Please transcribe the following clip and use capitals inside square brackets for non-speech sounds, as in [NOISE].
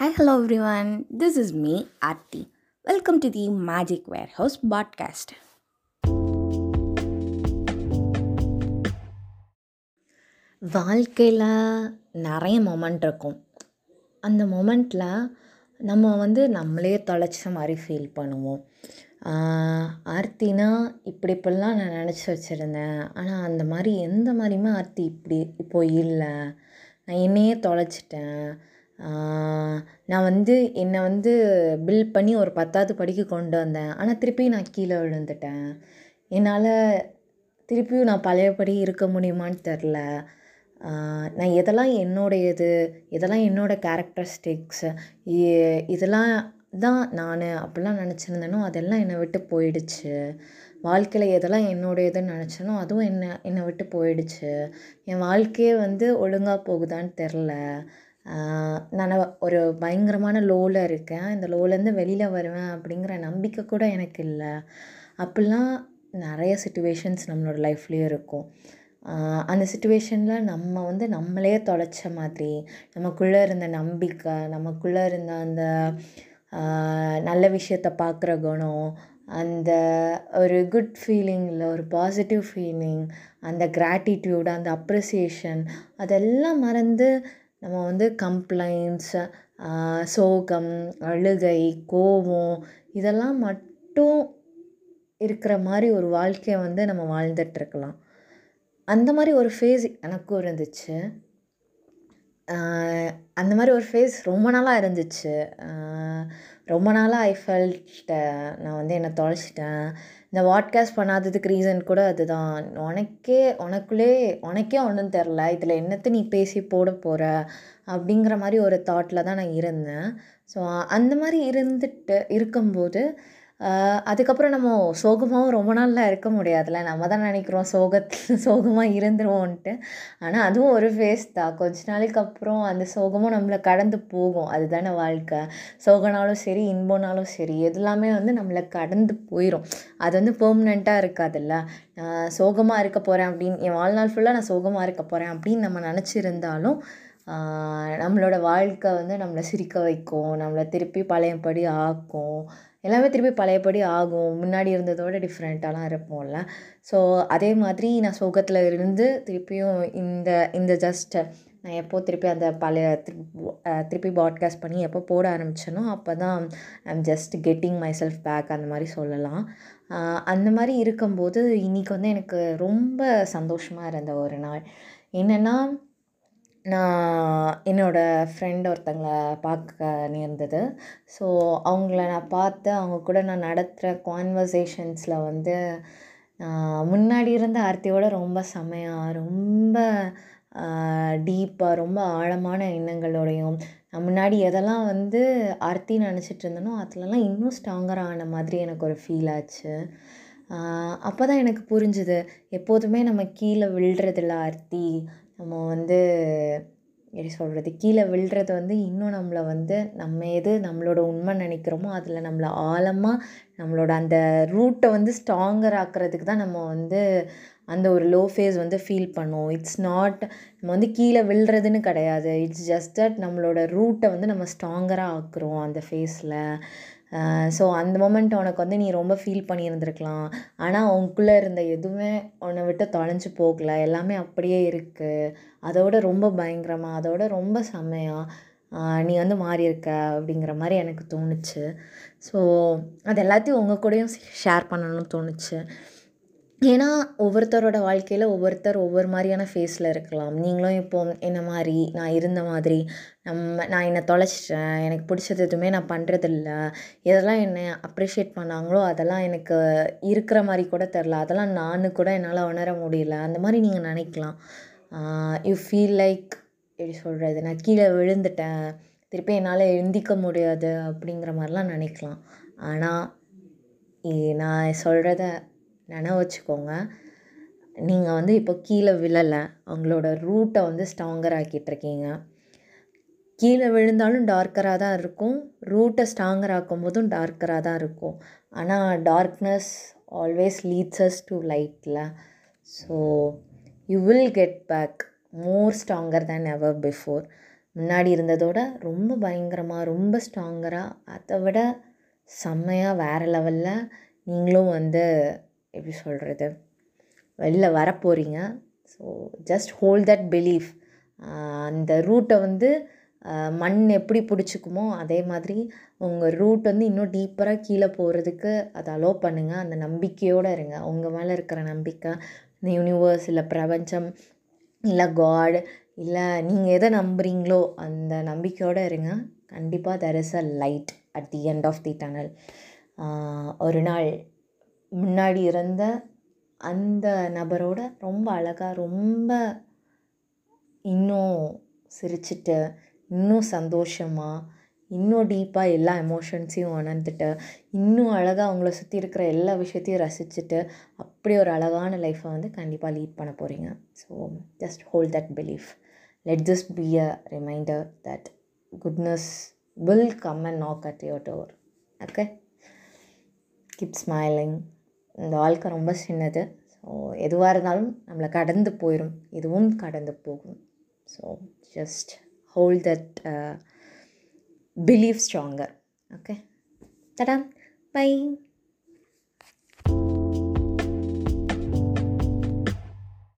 Hi, hello everyone. This is me, welcome Welcome to the Magic Warehouse podcast. வாழ்க்கையில் நிறைய moment இருக்கும். அந்த மொமெண்ட்டில் நம்ம வந்து நம்மளே தொலைச்ச மாதிரி ஃபீல் பண்ணுவோம். ஆர்த்தினா இப்படி இப்படிலாம் நான் நினச்சி வச்சுருந்தேன். ஆனால் அந்த மாதிரி எந்த மாதிரியுமே ஆர்த்தி இப்படி இப்போ இல்லை. நான் என்னையே தொலைச்சிட்டேன். நான் வந்து என்னை வந்து பில்ட் பண்ணி ஒரு பத்தாவது படிக்க கொண்டு வந்தேன். ஆனால் திருப்பி நான் கீழே விழுந்துட்டேன். என்னால் திருப்பியும் நான் பழையபடி இருக்க முடியுமான்னு தெரில. நான் எதெல்லாம் என்னோடையது எதெல்லாம் என்னோடய கேரக்டரிஸ்டிக்ஸ் இதெல்லாம் தான் நான் அப்படிலாம் நினச்சிருந்தேனோ அதெல்லாம் என்னை விட்டு போயிடுச்சு. வாழ்க்கையில் எதெல்லாம் என்னுடையதுன்னு நினச்சேனோ அதுவும் என்னை என்னை விட்டு போயிடுச்சு. என் வாழ்க்கையே வந்து ஒழுங்காக போகுதான்னு தெரில. நான் ஒரு பயங்கரமான லோவில் இருக்கேன். இந்த லோலேருந்து வெளியில் வருவேன் அப்படிங்கிற நம்பிக்கை கூட எனக்கு இல்லை. அப்படிலாம் நிறைய சுச்சுவேஷன்ஸ் நம்மளோட லைஃப்லேயும் இருக்கும். அந்த சுச்சுவேஷனில் நம்ம வந்து நம்மளே தொலைச்ச மாதிரி நமக்குள்ளே இருந்த நம்பிக்கை நமக்குள்ளே இருந்த அந்த நல்ல விஷயத்தை பார்க்குற குணம் அந்த ஒரு குட் ஃபீலிங்கில் ஒரு பாசிட்டிவ் ஃபீலிங் அந்த கிராட்டிடியூட் அந்த அப்ரிசியேஷன் அதெல்லாம் மறந்து நம்ம வந்து கம்ப்ளைண்ட்ஸ் சோகம் அழுகை கோபம் இதெல்லாம் மட்டும் இருக்கிற மாதிரி ஒரு வாழ்க்கையை வந்து நம்ம வாழ்ந்துட்டுருக்கலாம் அந்த மாதிரி ஒரு ஃபேஸ் எனக்கும் இருந்துச்சு. அந்த மாதிரி ஒரு ஃபேஸ் ரொம்ப நாளாக இருந்துச்சு. ரொம்ப நாளாக ஐ ஃபெல்ட் நான் வந்து என்னை தொலைச்சிட்டேன். இந்த வாட்காஸ்ட் பண்ணாததுக்கு ரீசன் கூட அதுதான். உனக்கே உனக்குள்ளே உனக்கே ஒன்றும் தெரில இதில் என்னத்தை நீ பேசி போட போகிற அப்படிங்கிற மாதிரி ஒரு தாட்டில் தான் நான் இருந்தேன். ஸோ அந்த மாதிரி இருந்துட்டு இருக்கும்போது அதுக்கப்புறம் நம்ம சோகமாகவும் ரொம்ப நாளில் இருக்க முடியாதுல்ல. நம்ம தான் நினைக்கிறோம் சோகத்தில் [LAUGHS] சோகமாக இருந்துருவோன்ட்டு. ஆனால் அதுவும் ஒரு ஃபேஸ் தான். கொஞ்ச நாளைக்கு அப்புறம் அந்த சோகமும் நம்மளை கடந்து போகும். அதுதானே வாழ்க்கை. சோகனாலும் சரி இன்பம்னாலும் சரி எல்லாமே வந்து நம்மளை கடந்து போயிடும் அது வந்து பெர்மனெண்ட்டாக இருக்காதுல்ல. சோகமாக இருக்க போகிறேன் அப்படின்னு என் வாழ்நாள் ஃபுல்லாக நான் சோகமாக இருக்க போகிறேன் அப்படின்னு நம்ம நினச்சிருந்தாலும் நம்மளோட வாழ்க்கை வந்து நம்மளை சிரிக்க வைக்கும். நம்மளை திருப்பி பழையபடி ஆக்கும். எல்லாமே திருப்பி பழையபடி ஆகும். முன்னாடி இருந்ததோட டிஃப்ரெண்ட்டாலாம் இருப்போம்ல. ஸோ அதே மாதிரி நான் சோகத்தில் இருந்து திருப்பியும் இந்த இந்த ஜஸ்ட் நான் எப்போ திருப்பி அந்த பழைய திருப்பி பாட்காஸ்ட் பண்ணி எப்போ போட ஆரம்பித்தேனோ அப்போ தான் I'm just getting myself back அந்த மாதிரி சொல்லலாம். அந்த மாதிரி இருக்கும்போது இன்றைக்கி வந்து எனக்கு ரொம்ப சந்தோஷமாக இருந்த ஒரு நாள். என்னென்னா நான் என்னோடய ஃப்ரெண்ட் ஒருத்தங்கள பார்க்க நேர்ந்தது. ஸோ அவங்கள நான் பார்த்து அவங்க கூட நான் நடத்துகிற கான்வர்சேஷன்ஸில் வந்து முன்னாடி இருந்த ஆர்த்தியோட ரொம்ப செமையாக ரொம்ப டீப்பாக ரொம்ப ஆழமான எண்ணங்களோடையும் நான் முன்னாடி எதெல்லாம் வந்து ஆர்த்தி நினச்சிட்டு இருந்தேனோ அதுலலாம் இன்னும் ஸ்ட்ராங்கராக ஆன மாதிரி எனக்கு ஒரு ஃபீல் ஆச்சு. அப்போ தான் எனக்கு புரிஞ்சுது எப்போதுமே நம்ம கீழே விழுறதில்ல ஆர்த்தி. நம்ம வந்து எப்படி சொல்கிறது கீழே விழுறது வந்து இன்னும் நம்மளை வந்து நம்ம எது நம்மளோட உண்மை நினைக்கிறோமோ அதில் நம்மளை ஆழமாக நம்மளோட அந்த ரூட்டை வந்து ஸ்ட்ராங்கர் ஆக்கிறதுக்கு தான் நம்ம வந்து அந்த ஒரு லோ ஃபேஸ் வந்து ஃபீல் பண்ணும். இட்ஸ் நாட் நம்ம வந்து கீழே விழுறதுன்னு கிடையாது. இட்ஸ் ஜஸ்ட் தட் நம்மளோட ரூட்டை வந்து நம்ம ஸ்ட்ராங்கராக ஆக்குறோம் அந்த ஃபேஸில் ஸோ அந்த மொமெண்ட் உனக்கு வந்து நீ ரொம்ப ஃபீல் பண்ணியிருந்துருக்கலாம். ஆனால் உனக்குள்ளே இருந்த எதுவுமே உன்னை விட்டு தொலைஞ்சு போகல. எல்லாமே அப்படியே இருக்குது அதோட ரொம்ப பயங்கரமாக அதோட ரொம்ப செம்மையாக நீ வந்து மாறி இருக்க அப்படிங்கிற மாதிரி எனக்கு தோணுச்சு. ஸோ அது எல்லாத்தையும் உங்கள் கூடயும் ஷேர் பண்ணணும்னு தோணுச்சு. ஏன்னா ஒவ்வொருத்தரோட வாழ்க்கையில் ஒவ்வொருத்தர் ஒவ்வொரு மாதிரியான ஃபேஸில் இருக்கலாம். நீங்களும் இப்போ என்ன மாதிரி நான் இருந்த மாதிரி நம்ம நான் என்னை தொலைச்சிட்டேன் எனக்கு பிடிச்சது எதுவுமே நான் பண்ணுறதில்ல எதெல்லாம் என்னை அப்ரிஷியேட் பண்ணாங்களோ அதெல்லாம் எனக்கு இருக்கிற மாதிரி கூட தெரில அதெல்லாம் நான் கூட என்னால் உணர முடியல. அந்த மாதிரி நீங்கள் நினைக்கலாம். யூ ஃபீல் லைக் எப்படி சொல்கிறது நான் கீழே விழுந்துட்டேன் திருப்பி என்னால் எழுந்திக்க முடியாது அப்படிங்கிற மாதிரிலாம் நினைக்கலாம். ஆனால் நான் சொல்கிறத நினைவு வச்சுக்கோங்க. நீங்கள் வந்து இப்போ கீழே விழலை. அவங்களோட ரூட்டை வந்து ஸ்ட்ராங்கர் ஆக்கிட்டுருக்கீங்க. கீழே விழுந்தாலும் டார்க்கராக தான் இருக்கும். ரூட்டை ஸ்ட்ராங்கர் ஆக்கும் போதும் டார்க்கராக தான் இருக்கும். ஆனால் darkness always leads us to லைட்டில் so you will get back more stronger than ever before முன்னாடி இருந்ததோட ரொம்ப பயங்கரமாக ரொம்ப ஸ்ட்ராங்கராக அதை விட செம்மையாக வேறு லெவலில் நீங்களும் வந்து எப்படி சொல்கிறது வெளில வரப்போகிறீங்க so just hold that belief அந்த ரூட்டை வந்து மண் எப்படி பிடிச்சிக்குமோ அதே மாதிரி உங்கள் ரூட் வந்து இன்னும் டீப்பராக கீழே போகிறதுக்கு அதை அலோவ் பண்ணுங்கள் அந்த நம்பிக்கையோடு இருங்க. உங்கள் மேலே இருக்கிற நம்பிக்கை இந்த யூனிவர்ஸ் இல்லை பிரபஞ்சம் இல்லை காட் இல்லை நீங்கள் எதை நம்புகிறீங்களோ அந்த நம்பிக்கையோடு இருங்க. கண்டிப்பாக there is a light at the end of the tunnel ஒரு நாள் முன்னாடி இருந்த அந்த நபரோட ரொம்ப அழகாக ரொம்ப இன்னும் சிரிச்சிட்டு இன்னும் சந்தோஷமாக இன்னும் டீப்பாக எல்லா எமோஷன்ஸையும் உணர்ந்துட்டு இன்னும் அழகாக அவங்கள சுற்றி இருக்கிற எல்லா விஷயத்தையும் ரசிச்சுட்டு அப்படி ஒரு அழகான லைஃப்பை வந்து கண்டிப்பாக லீட் பண்ண போகிறீங்க so just hold that belief let this be a reminder that goodness will come and knock at your door okay keep smiling இந்த வாழ்க்கை ரொம்ப சின்னது. ஸோ எதுவாக இருந்தாலும் நம்மளை கடந்து போயிடும் இதுவும் கடந்து போகும். So just hold that believe stronger okay tata bye